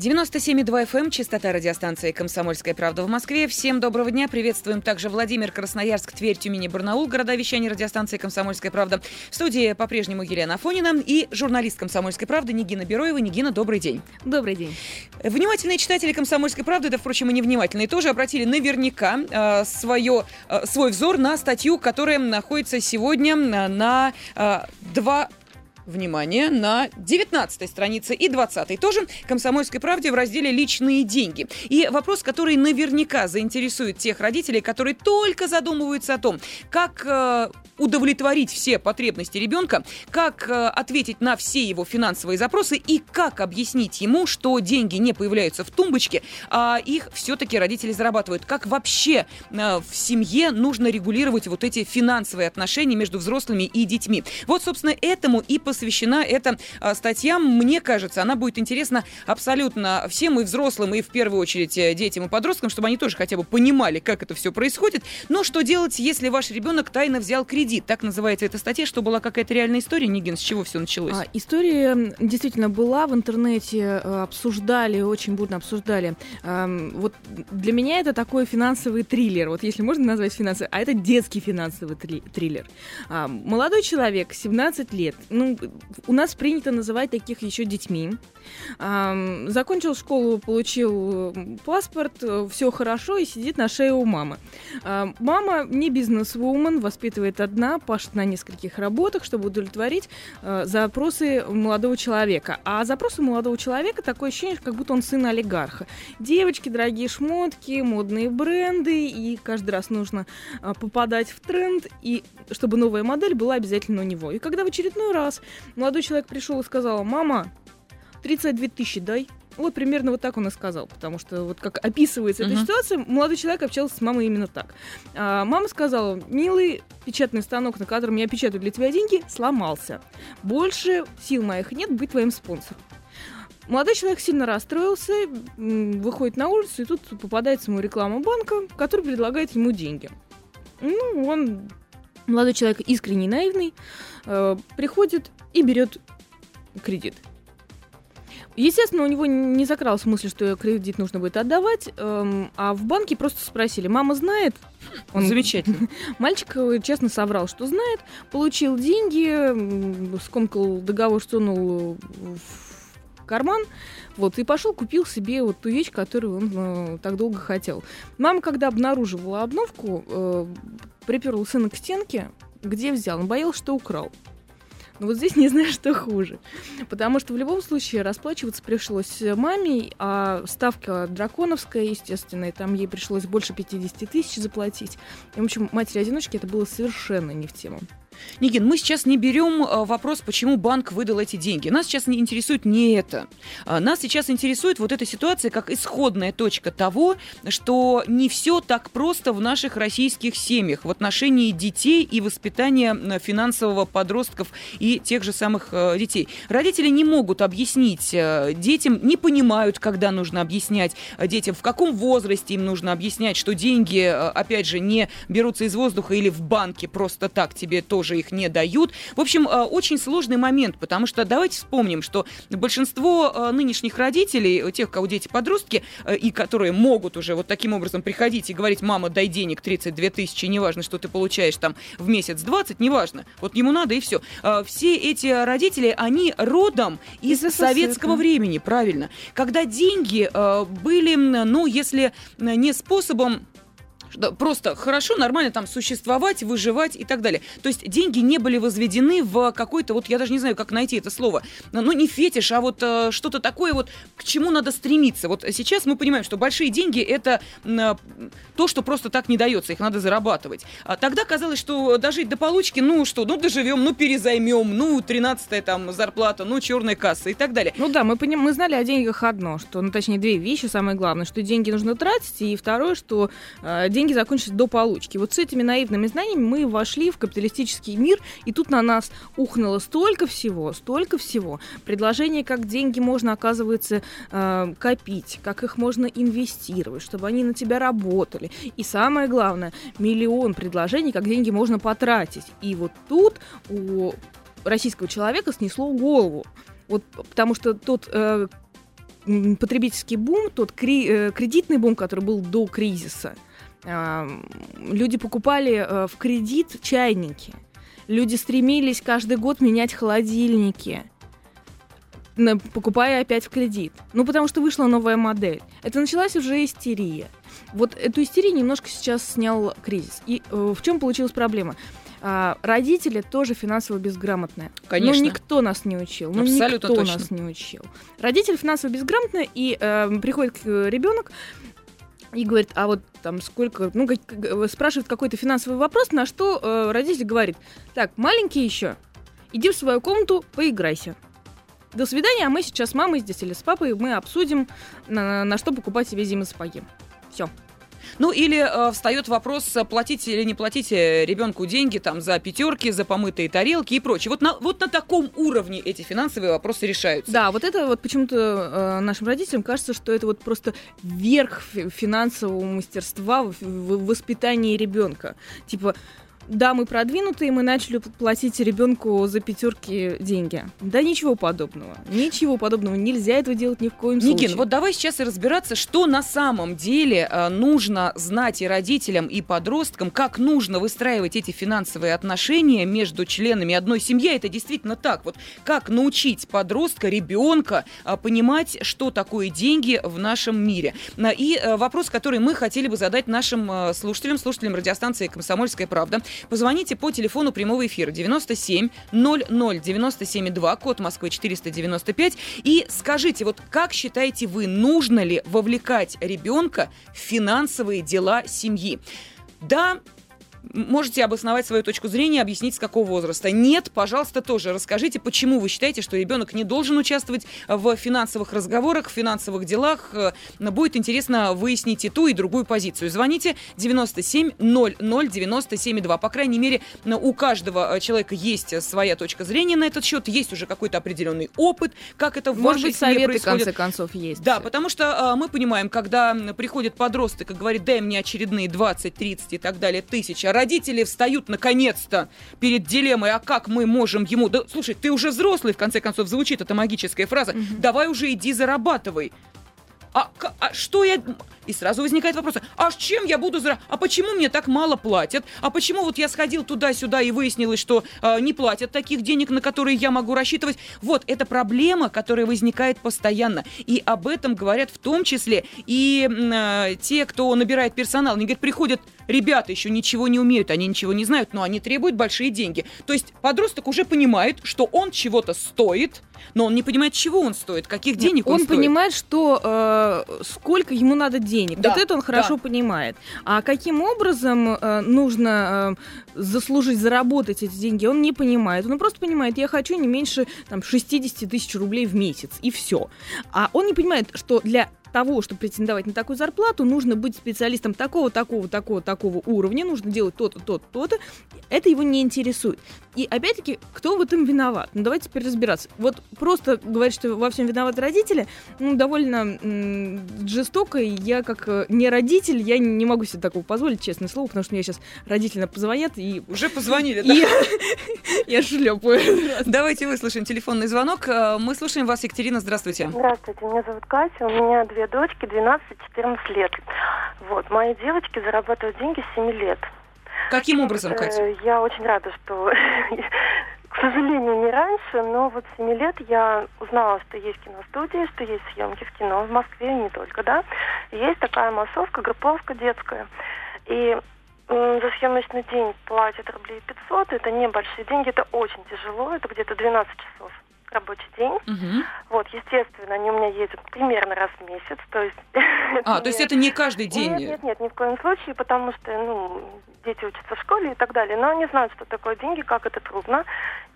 97,2 FM, эм, частота радиостанции «Комсомольская правда» в Москве. Всем доброго дня. Приветствуем также Владимир, Красноярск, Тверь, Тюмень и Барнаул, города вещания радиостанции «Комсомольская правда». В студии по-прежнему Елена Афонина и журналист «Комсомольской правды» Нигина Бероева. Нигина, добрый день. Добрый день. Внимательные читатели «Комсомольской правды», да, впрочем, и невнимательные, тоже обратили наверняка э, свое, э, свой взор на статью, которая находится сегодня на э, два внимание, на 19 странице и 20 тоже «Комсомольской правде» в разделе «Личные деньги». И вопрос, который наверняка заинтересует тех родителей, которые только задумываются о том, как э, удовлетворить все потребности ребенка, как э, ответить на все его финансовые запросы и как объяснить ему, что деньги не появляются в тумбочке, а их все-таки родители зарабатывают. Как вообще э, в семье нужно регулировать вот эти финансовые отношения между взрослыми и детьми. Вот, собственно, этому и посвящена эта э, статья. Мне кажется, она будет интересна абсолютно всем и взрослым, и в первую очередь детям и подросткам, чтобы они тоже хотя бы понимали, как это все происходит. Но что делать, если ваш ребенок тайно взял кредит? Так называется эта статья, что была какая-то реальная история, Нигин, с чего все началось? А, история действительно была в интернете, э, обсуждали, очень бурно обсуждали. Вот для меня это такой финансовый триллер, вот если можно назвать финансовый, а это детский финансовый триллер. А, молодой человек, 17 лет, ну, у нас принято называть таких еще детьми. Закончил школу, получил паспорт, э, все хорошо и сидит на шее у мамы. Мама не бизнес-вумен, воспитывает одна пашет на нескольких работах, чтобы удовлетворить э, запросы молодого человека. А запросы молодого человека такое ощущение, как будто он сын олигарха. Девочки, дорогие шмотки, модные бренды, и каждый раз нужно э, попадать в тренд, и чтобы новая модель была обязательно у него. И когда в очередной раз молодой человек пришел и сказал, мама, 32 тысячи дай, вот примерно вот так он и сказал, потому что вот как описывается uh-huh. эта ситуация, молодой человек общался с мамой именно так. А, мама сказала, милый печатный станок, на котором я печатаю для тебя деньги, сломался. Больше сил моих нет быть твоим спонсором. Молодой человек сильно расстроился, выходит на улицу, и тут попадается ему реклама банка, который предлагает ему деньги. Ну, он, молодой человек искренне наивный, э, приходит и берет кредит. Естественно, у него не закралась мысль, что кредит нужно будет отдавать, эм, а в банке просто спросили, мама знает? Он замечательно. Мальчик э, честно соврал, что знает, получил деньги, скомкал договор, сунул в карман, вот, и пошел, купил себе вот ту вещь, которую он э, так долго хотел. Мама, когда обнаруживала обновку, э, приперла сына к стенке, где взял, он боялся, что украл. Но вот здесь не знаю, что хуже. Потому что в любом случае расплачиваться пришлось маме, а ставка драконовская, естественно, и там ей пришлось больше 50 тысяч заплатить. И, в общем, матери-одиночки это было совершенно не в тему. Нигин, мы сейчас не берем э, вопрос, почему банк выдал эти деньги. Нас сейчас не интересует не это. А, нас сейчас интересует вот эта ситуация как исходная точка того, что не все так просто в наших российских семьях в отношении детей и воспитания финансового подростков и тех же самых э, детей. Родители не могут объяснить э, детям, не понимают, когда нужно объяснять детям, в каком возрасте им нужно объяснять, что деньги, опять же, не берутся из воздуха или в банке просто так тебе тоже тоже их не дают. В общем, э, очень сложный момент, потому что давайте вспомним, что большинство э, нынешних родителей, тех, у кого дети подростки, э, и которые могут уже вот таким образом приходить и говорить, мама, дай денег 32 тысячи, неважно, что ты получаешь там в месяц 20, неважно, вот ему надо и все. Все эти родители, они родом из, из советского времени, правильно, когда деньги были, ну, если не способом просто хорошо, нормально там существовать, выживать и так далее. То есть деньги не были возведены в какой-то, вот я даже не знаю, как найти это слово, ну не фетиш, а вот э, что-то такое вот, к чему надо стремиться. Вот сейчас мы понимаем, что большие деньги это э, то, что просто так не дается, их надо зарабатывать. А тогда казалось, что дожить до получки, ну что, ну доживем, ну перезаймем, ну 13 там зарплата, ну черная касса и так далее. Ну да, мы, поним, мы знали о деньгах одно, что, ну точнее две вещи, самое главное, что деньги нужно тратить, и второе, что э, деньги деньги закончатся до получки. Вот с этими наивными знаниями мы вошли в капиталистический мир, и тут на нас ухнуло столько всего, столько всего. Предложение, как деньги можно, оказывается, э, копить, как их можно инвестировать, чтобы они на тебя работали. И самое главное, миллион предложений, как деньги можно потратить. И вот тут у российского человека снесло голову. Вот потому что тот э, потребительский бум, тот кри, э, кредитный бум, который был до кризиса, люди покупали э, в кредит чайники. Люди стремились каждый год менять холодильники, покупая опять в кредит. Ну, потому что вышла новая модель. Это началась уже истерия. Вот эту истерию немножко сейчас снял кризис. И э, в чем получилась проблема? А, родители тоже финансово безграмотные. Конечно. Но никто нас не учил. Ну, Абсолютно никто точно. нас не учил. Родители финансово безграмотные, и э, приходит ребенок и говорит, а вот там сколько, ну, как, спрашивает какой-то финансовый вопрос, на что э, родитель говорит, так, маленький еще, иди в свою комнату, поиграйся. До свидания, а мы сейчас с мамой здесь или с папой, мы обсудим, на, на что покупать себе зимы сапоги. Все. Ну или э, встает вопрос, э, платить или не платить э, ребенку деньги там за пятерки, за помытые тарелки и прочее. Вот на, вот на таком уровне эти финансовые вопросы решаются. Да, вот это вот почему-то э, нашим родителям кажется, что это вот просто верх финансового мастерства в, в воспитании ребенка. Типа, да, мы продвинутые, мы начали платить ребенку за пятерки деньги. Да ничего подобного. Ничего подобного. Нельзя этого делать ни в коем Никин, случае. вот давай сейчас и разбираться, что на самом деле э, нужно знать и родителям, и подросткам, как нужно выстраивать эти финансовые отношения между членами одной семьи. Это действительно так. Вот как научить подростка, ребенка э, понимать, что такое деньги в нашем мире. Э, и вопрос, который мы хотели бы задать нашим слушателям, слушателям радиостанции «Комсомольская правда». Позвоните по телефону прямого эфира 97 00 97 2, код Москвы 495, и скажите, вот как считаете вы, нужно ли вовлекать ребенка в финансовые дела семьи? Да, можете обосновать свою точку зрения, объяснить, с какого возраста. Нет, пожалуйста, тоже расскажите, почему вы считаете, что ребенок не должен участвовать в финансовых разговорах, в финансовых делах. Э, Будет интересно выяснить и ту, и другую позицию. Звоните 97 00 97 2. По крайней мере, у каждого э, человека есть своя точка зрения на этот счет, есть уже какой-то определенный опыт, как это в Может быть, советы, в происходит. конце концов, есть. Да, потому что э, мы понимаем, когда приходит подросток и говорит, дай мне очередные 20, 30 и так далее тысяч, а родители встают наконец-то перед дилеммой, а как мы можем ему... Да, слушай, ты уже взрослый, в конце концов, звучит эта магическая фраза, давай уже иди зарабатывай. А, а что я... И сразу возникает вопрос, а с чем я буду... зара- А почему мне так мало платят? А почему вот я сходил туда-сюда и выяснилось, что э, не платят таких денег, на которые я могу рассчитывать? Вот, это проблема, которая возникает постоянно. И об этом говорят в том числе и э, те, кто набирает персонал. Они говорят, приходят ребята, еще ничего не умеют, они ничего не знают, но они требуют большие деньги. То есть подросток уже понимает, что он чего-то стоит, но он не понимает, чего он стоит, каких денег он, он стоит. понимает, что э, сколько ему надо денег. Да, вот это он хорошо да. понимает. А каким образом э, нужно э, заслужить, заработать эти деньги, он не понимает. Он просто понимает, я хочу не меньше там, 60 тысяч рублей в месяц, и все. А он не понимает, что для того, чтобы претендовать на такую зарплату, нужно быть специалистом такого, такого, такого, такого уровня, нужно делать то-то, то-то, то-то. Это его не интересует. И опять-таки, кто в этом виноват? Ну, давайте теперь разбираться. Вот просто говорить, что во всем виноваты родители, ну, довольно жестоко. И я, как э, не родитель, я не могу себе такого позволить, честное слово, потому что мне сейчас родители позвонят, и Уже позвонили, да? я, шлепаю. Давайте выслушаем телефонный звонок. Э, Мы слушаем вас, Екатерина. Здравствуйте. Здравствуйте, меня зовут Катя, у меня две дочки, 12 и 14 лет. Вот, мои девочки зарабатывают деньги с 7 лет. Каким образом, Э, Катя? Я очень рада, что, к сожалению, не раньше, но вот с 7 лет я узнала, что есть киностудии, что есть съемки в кино в Москве, не только, да. Есть такая массовка, групповка детская. И за съемочный день платят рублей 500, это небольшие деньги, это очень тяжело, это где-то 12 часов рабочий день. Мгм. Вот, естественно, они у меня ездят примерно раз в месяц, то есть... А, то есть это не каждый день? Нет, нет, нет, ни в коем случае, потому что, ну, дети учатся в школе и так далее, но они знают, что такое деньги, как это трудно,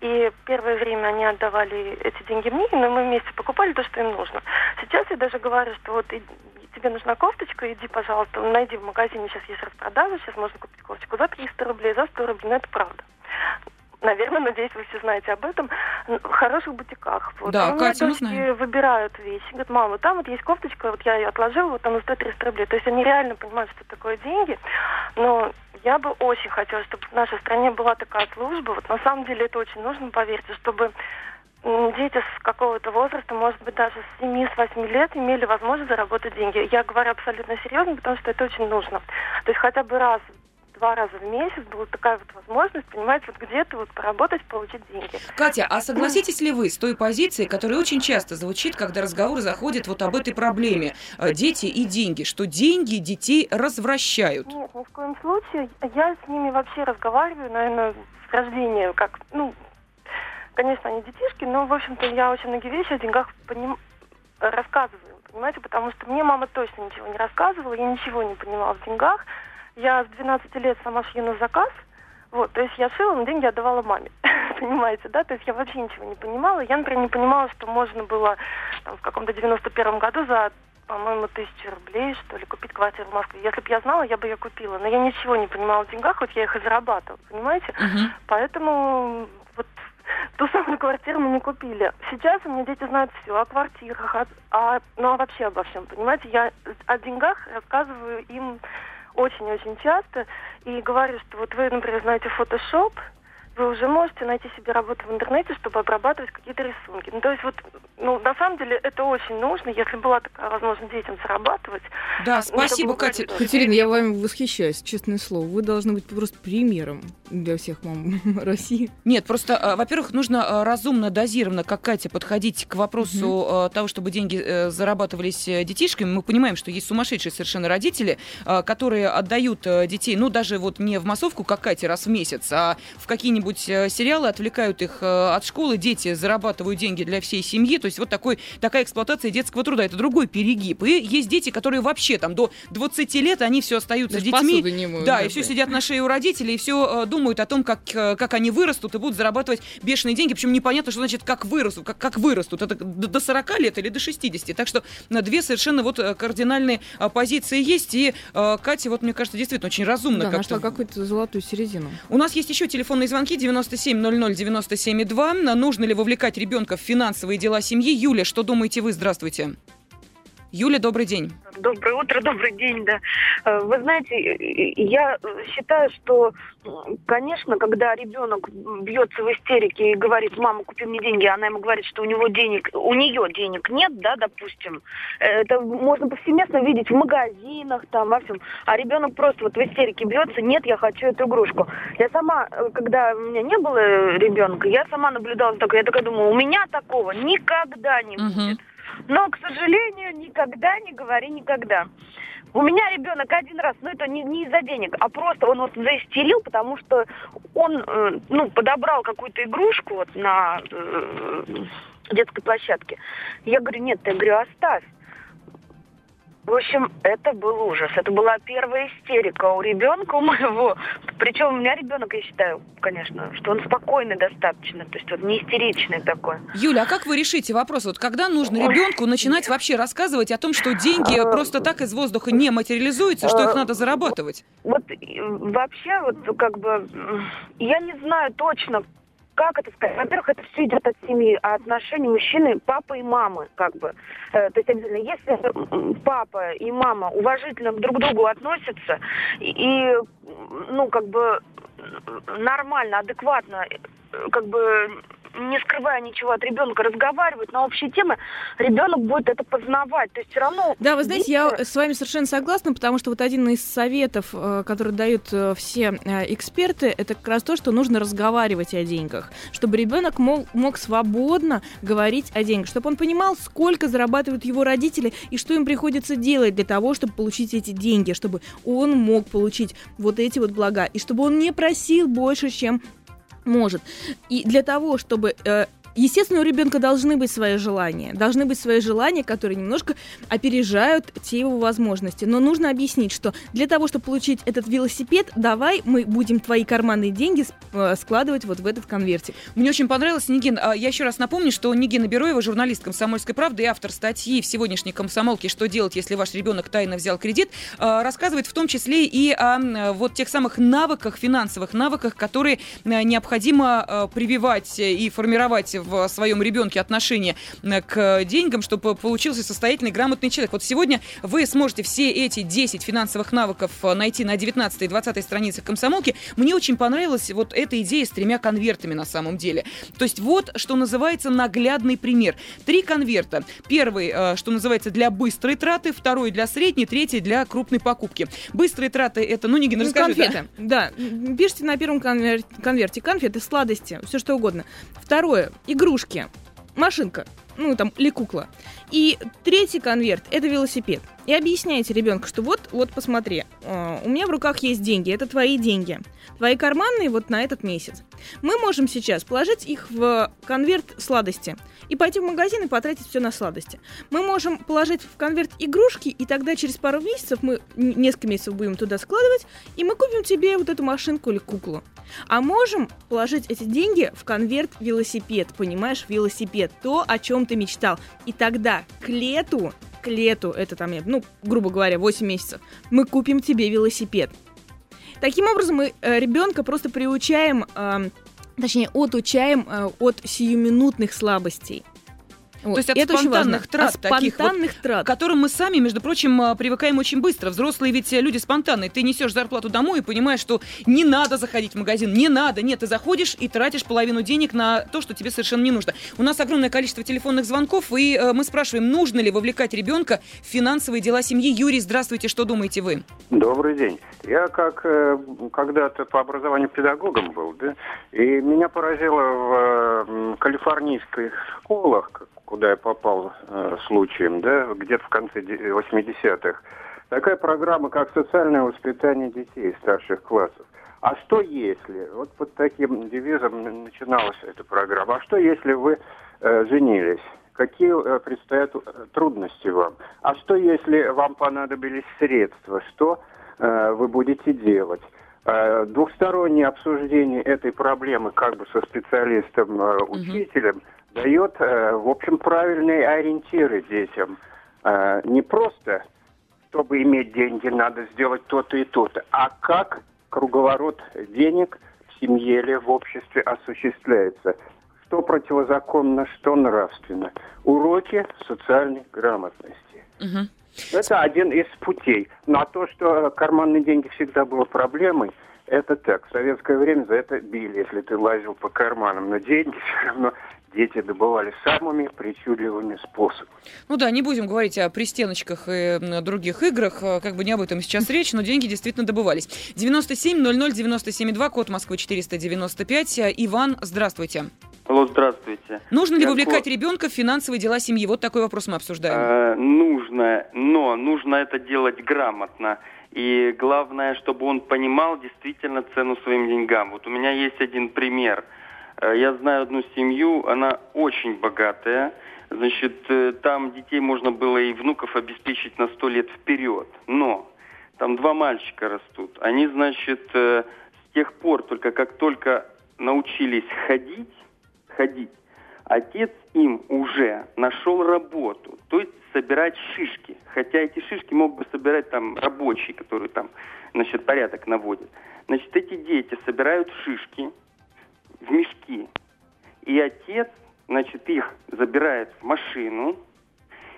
и первое время они отдавали эти деньги мне, но мы вместе покупали то, что им нужно. Сейчас я даже говорю, что вот тебе нужна кофточка, иди, пожалуйста, найди в магазине, сейчас есть распродажа, сейчас можно купить кофточку за 300 рублей, за 100 рублей, но это правда наверное, надеюсь, вы все знаете об этом, в хороших бутиках. Вот. Да, У Катя, мы знаем. выбирают вещи, говорят, мама, там вот есть кофточка, вот я ее отложила, вот она стоит 300 рублей. То есть они реально понимают, что такое деньги, но я бы очень хотела, чтобы в нашей стране была такая служба. Вот на самом деле это очень нужно, поверьте, чтобы дети с какого-то возраста, может быть, даже с 7-8 лет имели возможность заработать деньги. Я говорю абсолютно серьезно, потому что это очень нужно. То есть хотя бы раз два раза в месяц была такая вот возможность, понимаете, вот где-то вот поработать, получить деньги. Катя, а согласитесь ли вы с той позицией, которая очень часто звучит, когда разговор заходит вот об этой проблеме, э, дети и деньги, что деньги детей развращают? Нет, ни в коем случае. Я с ними вообще разговариваю, наверное, с рождения, как, ну, конечно, они детишки, но, в общем-то, я очень многие вещи о деньгах поним... рассказываю, понимаете, потому что мне мама точно ничего не рассказывала, я ничего не понимала в деньгах, я с 12 лет сама шью на заказ. Вот, то есть я шила, но деньги отдавала маме. Понимаете, да? То есть я вообще ничего не понимала. Я, например, не понимала, что можно было там, в каком-то 91 году за по-моему, тысячу рублей, что ли, купить квартиру в Москве. Если бы я знала, я бы ее купила. Но я ничего не понимала в деньгах, хоть я их и зарабатывала, понимаете? Uh-huh. Поэтому вот ту самую квартиру мы не купили. Сейчас у меня дети знают все о квартирах, о, о, ну, а вообще обо всем, понимаете? Я о деньгах рассказываю им очень-очень часто. И говорю, что вот вы, например, знаете Photoshop, вы уже можете найти себе работу в интернете, чтобы обрабатывать какие-то рисунки. Ну, то есть вот, ну, на самом деле это очень нужно, если была такая возможность детям зарабатывать. Да, спасибо, ну, Катя. Катерина, я вами восхищаюсь, честное слово. Вы должны быть просто примером для всех мам России. Нет, просто, а, во-первых, нужно а, разумно, дозированно, как Катя, подходить к вопросу угу. того, чтобы деньги э, зарабатывались э, детишками. Мы понимаем, что есть сумасшедшие совершенно родители, которые отдают э, детей, ну, даже вот не в массовку, как Катя, раз в месяц, а в какие-нибудь какие-нибудь э, сериалы, отвлекают их э, от школы, дети зарабатывают деньги для всей семьи, то есть вот такой, такая эксплуатация детского труда, это другой перегиб. И есть дети, которые вообще там до 20 лет, они все остаются Даже детьми. Не моют, да, и все сидят на шее у родителей, и все э, думают о том, как, как они вырастут и будут зарабатывать бешеные деньги, причем непонятно, что значит, как вырастут, как, как вырастут, это до 40 лет или до 60. Так что две совершенно вот кардинальные позиции есть, и Катя, вот мне кажется, действительно очень разумно. Да, как нашла какую-то золотую середину. У нас есть еще телефонные звонки звонки 9700 97,2. Нужно ли вовлекать ребенка в финансовые дела семьи? Юля, что думаете вы? Здравствуйте. Юля, добрый день. Доброе утро, добрый день, да. Э, вы знаете, я считаю, что, конечно, когда ребенок бьется в истерике и говорит, мама, купи мне деньги, она ему говорит, что у него денег, у нее денег нет, да, допустим, это можно повсеместно видеть в магазинах, там, во всем. А ребенок просто вот в истерике бьется, нет, я хочу эту игрушку. Я сама, э, когда у меня не было ребенка, я сама наблюдала такое, я такая думаю, у меня такого никогда не будет. Uh-huh. Но, к сожалению, никогда не говори никогда. У меня ребенок один раз, но это не, не из-за денег, а просто он вот заистерил, потому что он э, ну, подобрал какую-то игрушку вот на э, детской площадке. Я говорю, нет, я говорю, оставь. В общем, это был ужас. Это была первая истерика у ребенка, у моего. Причем у меня ребенок, я считаю, конечно, что он спокойный достаточно, то есть он не истеричный такой. Юля, а как вы решите вопрос? Вот когда нужно ребенку начинать вообще рассказывать о том, что деньги а, просто так из воздуха не материализуются, что их а, надо зарабатывать? Вот вообще, вот как бы, я не знаю точно, как это сказать? Во-первых, это все идет от семьи, от отношений мужчины, папы и мамы, как бы. Э, то есть обязательно, если папа и мама уважительно друг к другу относятся и, ну, как бы нормально, адекватно, э, как бы не скрывая ничего от ребенка, разговаривать на общие темы, ребенок будет это познавать. То есть все равно... Да, вы знаете, я с вами совершенно согласна, потому что вот один из советов, э, который дают э, все э, эксперты, это как раз то, что нужно разговаривать о деньгах, чтобы ребенок мог, мог свободно говорить о деньгах, чтобы он понимал, сколько зарабатывают его родители и что им приходится делать для того, чтобы получить эти деньги, чтобы он мог получить вот эти вот блага, и чтобы он не просил больше, чем может. И для того, чтобы э, Естественно, у ребенка должны быть свои желания. Должны быть свои желания, которые немножко опережают те его возможности. Но нужно объяснить, что для того, чтобы получить этот велосипед, давай мы будем твои карманные деньги э, складывать вот в этот конвертик. Мне очень понравилось, Нигин. А, я еще раз напомню, что Нигина Бероева, журналист «Комсомольской правды» и автор статьи в сегодняшней «Комсомолке. Что делать, если ваш ребенок тайно взял кредит», а, рассказывает в том числе и о вот тех самых навыках, финансовых навыках, которые необходимо прививать и формировать в своем ребенке отношение к деньгам, чтобы получился состоятельный, грамотный человек. Вот сегодня вы сможете все эти 10 финансовых навыков найти на 19 и 20 страницах комсомолки. Мне очень понравилась вот эта идея с тремя конвертами на самом деле. То есть вот, что называется, наглядный пример. Три конверта. Первый, э, что называется, для быстрой траты, второй для средней, третий для крупной покупки. Быстрые траты это, ну, Нигин, ну, расскажи. Конфеты, да. да. Пишите на первом конверте конфеты, сладости, все что угодно. Второе, игрушки, машинка, ну там, или кукла. И третий конверт – это велосипед. И объясняете ребенку, что вот, вот посмотри, э, у меня в руках есть деньги, это твои деньги. Твои карманные вот на этот месяц. Мы можем сейчас положить их в конверт сладости и пойти в магазин и потратить все на сладости. Мы можем положить в конверт игрушки, и тогда через пару месяцев мы несколько месяцев будем туда складывать, и мы купим тебе вот эту машинку или куклу. А можем положить эти деньги в конверт велосипед, понимаешь, велосипед, то, о чем ты мечтал. И тогда к лету, к лету, это там, ну, грубо говоря, 8 месяцев, мы купим тебе велосипед. Таким образом, мы э, ребенка просто приучаем, э, точнее, отучаем э, от сиюминутных слабостей. Вот. То есть от это спонтанных трат, от спонтанных вот, трат, к которым мы сами, между прочим, а, привыкаем очень быстро. Взрослые ведь э, люди спонтанные. Ты несешь зарплату домой и понимаешь, что не надо заходить в магазин, не надо. Нет, ты заходишь и тратишь половину денег на то, что тебе совершенно не нужно. У нас огромное количество телефонных звонков, и э, мы спрашиваем, нужно ли вовлекать ребенка в финансовые дела семьи. Юрий, здравствуйте, что думаете вы? Добрый день. Я как э, когда-то по образованию педагогом был, да, и меня поразило в э, калифорнийских школах, куда я попал э, случаем, да, где-то в конце 80-х, такая программа, как социальное воспитание детей старших классов. А что если, вот под таким девизом начиналась эта программа, а что если вы э, женились? Какие э, предстоят э, трудности вам? А что если вам понадобились средства? Что э, вы будете делать? Э, двухстороннее обсуждение этой проблемы как бы со специалистом, э, угу дает, э, в общем, правильные ориентиры детям. Э, не просто, чтобы иметь деньги, надо сделать то-то и то-то, а как круговорот денег в семье или в обществе осуществляется. Что противозаконно, что нравственно. Уроки социальной грамотности. Угу. Это один из путей. Ну а то, что карманные деньги всегда было проблемой, это так. В советское время за это били, если ты лазил по карманам. Но деньги все равно дети добывали самыми причудливыми способами. Ну да, не будем говорить о пристеночках и других играх, э, как бы не об этом сейчас речь, но деньги действительно добывались. 97 00 97 2, код Москвы 495. Иван, здравствуйте. Алло, здравствуйте. Нужно ли вовлекать ребенка в финансовые дела семьи? Вот такой вопрос мы обсуждаем. Э, нужно, но нужно это делать грамотно. И главное, чтобы он понимал действительно цену своим деньгам. Вот у меня есть один пример – Э, я знаю одну семью, она очень богатая. Значит, э, там детей можно было и внуков обеспечить на сто лет вперед. Но там два мальчика растут. Они, значит, э, с тех пор, только как только научились ходить, ходить, отец им уже нашел работу, то есть собирать шишки. Хотя эти шишки мог бы собирать там рабочие, которые там, значит, порядок наводят. Значит, эти дети собирают шишки, в мешки. И отец, значит, их забирает в машину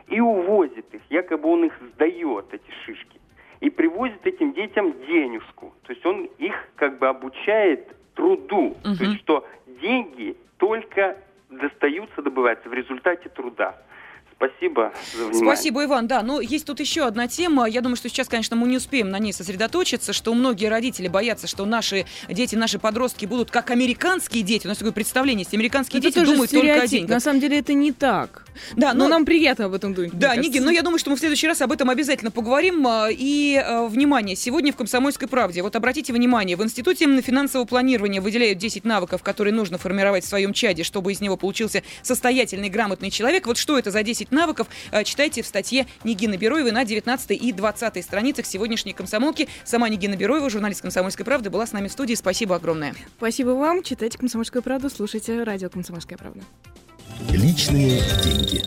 и увозит их. Якобы он их сдает, эти шишки. И привозит этим детям денежку. То есть он их как бы обучает труду. Угу. То есть что деньги только достаются, добываются в результате труда. Спасибо за внимание. Спасибо, Иван. Да, но есть тут еще одна тема. Я думаю, что сейчас, конечно, мы не успеем на ней сосредоточиться, что многие родители боятся, что наши дети, наши подростки будут как американские дети. У нас такое представление есть. Американские это дети думают только о деньгах. На самом деле это не так. Да, Но но нам приятно об этом думать. Да. Нигин, но я думаю, что мы в следующий раз об этом обязательно поговорим. А, И, э, внимание, сегодня в «Комсомольской правде», вот обратите внимание, в Институте финансового планирования выделяют 10 навыков, которые нужно формировать в своем чаде, чтобы из него получился состоятельный, грамотный человек. Вот что это за 10 навыков, э, читайте в статье Нигины Бероевой на 19 и 20 страницах сегодняшней «Комсомолки». Сама Нигина Бероева, журналист «Комсомольской правды», была с нами в студии. Спасибо огромное. Спасибо вам. Читайте «Комсомольскую правду», слушайте радио «Комсомольская правда». Личные деньги.